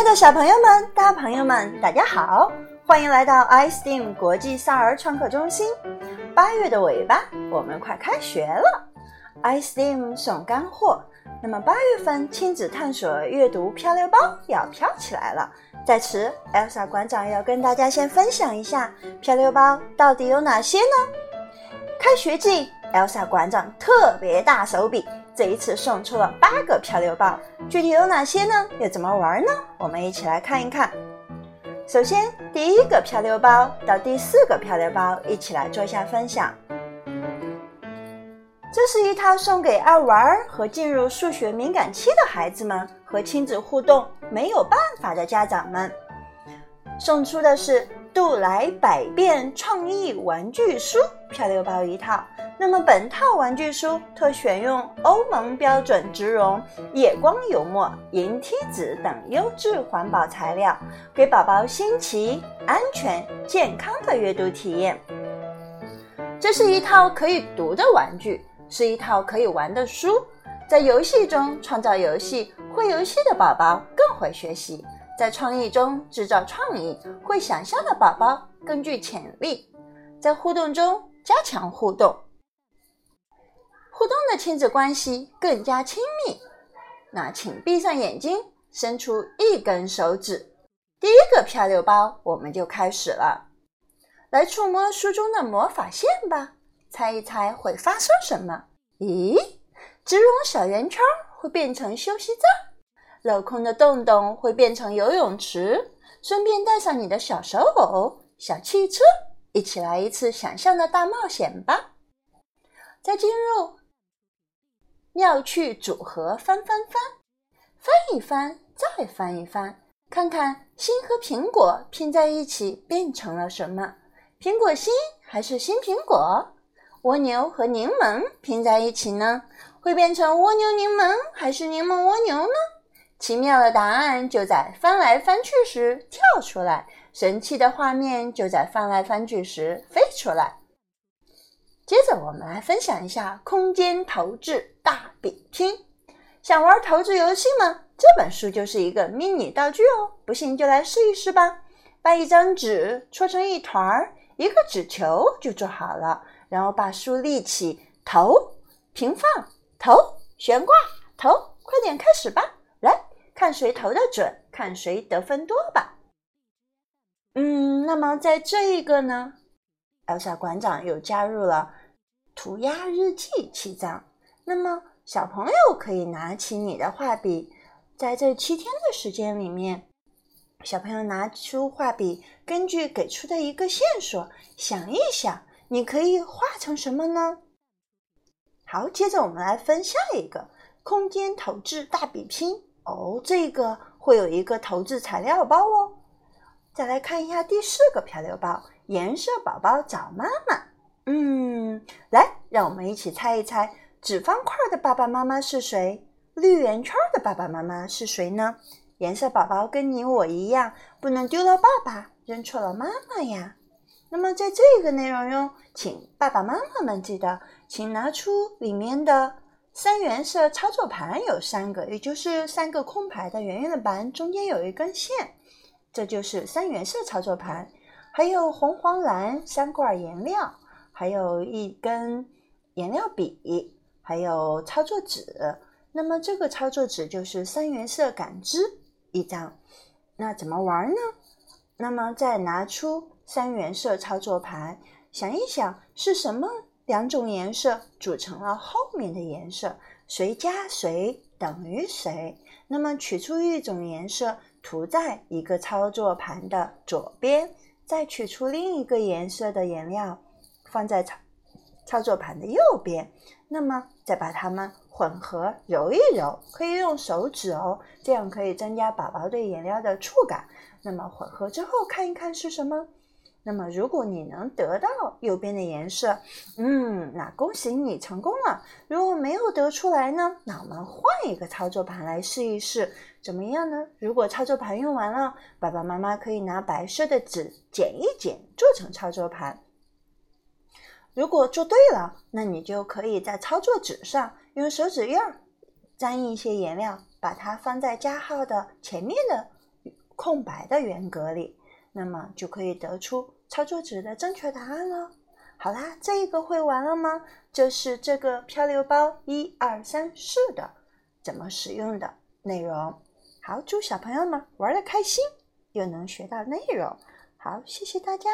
爱的小朋友们、大朋友们，大家好！欢迎来到 iSteam 国际少儿创客中心。八月的尾巴，我们快开学了，iSteam 送干货。那么八月份亲子探索阅读漂流包要飘起来了，在此，Elsa 馆长要跟大家先分享一下漂流包到底有哪些呢？开学季，Elsa 馆长特别大手笔。这一次送出了八个漂流包，具体有哪些呢？又怎么玩呢？我们一起来看一看。首先，第一个漂流包到第四个漂流包，一起来做一下分享。这是一套送给爱玩和进入数学敏感期的孩子们和亲子互动没有办法的家长们送出的是杜莱百变创意玩具书漂流包一套。那么本套玩具书特选用欧盟标准植绒夜光油墨、银梯子等优质环保材料，给宝宝新奇、安全、健康的阅读体验。这是一套可以读的玩具，是一套可以玩的书。在游戏中创造游戏，会游戏的宝宝更会学习；在创意中制造创意，会想象的宝宝更具潜力；在互动中加强互动。互动的亲子关系更加亲密。那请闭上眼睛，伸出一根手指。第一个漂流包，我们就开始了。来触摸书中的魔法线吧，猜一猜会发生什么？咦，植绒小圆圈会变成休息站，镂空的洞洞会变成游泳池。顺便带上你的小手偶、小汽车，一起来一次想象的大冒险吧。再进入。妙趣组合翻翻翻，翻一翻再翻一翻，看看心和苹果拼在一起变成了什么？苹果心还是新苹果？蜗牛和柠檬拼在一起呢，会变成蜗牛柠檬还是柠檬蜗牛呢？奇妙的答案就在翻来翻去时跳出来，神奇的画面就在翻来翻去时飞出来。接着我们来分享一下空间投掷大比拼。想玩投掷游戏吗？这本书就是一个迷你道具哦。不信就来试一试吧。把一张纸搓成一团儿，一个纸球就做好了。然后把书立起，投，平放，投，悬挂，投，快点开始吧。来看谁投的准，看谁得分多吧。嗯，那么在这一个呢，Elsa 馆长又加入了。涂鸦日记七张，那么小朋友可以拿起你的画笔，在这七天的时间里面，小朋友拿出画笔，根据给出的一个线索，想一想，你可以画成什么呢？好，接着我们来分下一个空间投掷大比拼哦，这个会有一个投掷材料包哦。再来看一下第四个漂流包，颜色宝宝找妈妈。嗯，来，让我们一起猜一猜，纸方块的爸爸妈妈是谁？绿圆圈的爸爸妈妈是谁呢？颜色宝宝跟你我一样，不能丢了爸爸，扔错了妈妈呀。那么在这个内容中，请爸爸妈妈们记得，请拿出里面的三原色操作盘，有三个，也就是三个空白的圆圆的盘，中间有一根线，这就是三原色操作盘。还有红、黄、蓝三罐颜料。还有一根颜料笔，还有操作纸。那么这个操作纸就是三原色感知一张。那怎么玩呢？那么再拿出三原色操作盘，想一想是什么两种颜色组成了后面的颜色，谁加谁等于谁。那么取出一种颜色涂在一个操作盘的左边，再取出另一个颜色的颜料。放在操操作盘的右边，那么再把它们混合揉一揉，可以用手指哦，这样可以增加宝宝对颜料的触感。那么混合之后看一看是什么？那么如果你能得到右边的颜色，嗯，那恭喜你成功了。如果没有得出来呢？那我们换一个操作盘来试一试，怎么样呢？如果操作盘用完了，爸爸妈妈可以拿白色的纸剪一剪，做成操作盘。如果做对了，那你就可以在操作纸上用手指印儿沾一些颜料，把它放在加号的前面的空白的圆格里，那么就可以得出操作纸的正确答案了。好啦，这一个会完了吗？这是这个漂流包一二三四的怎么使用的内容。好，祝小朋友们玩的开心，又能学到内容。好，谢谢大家。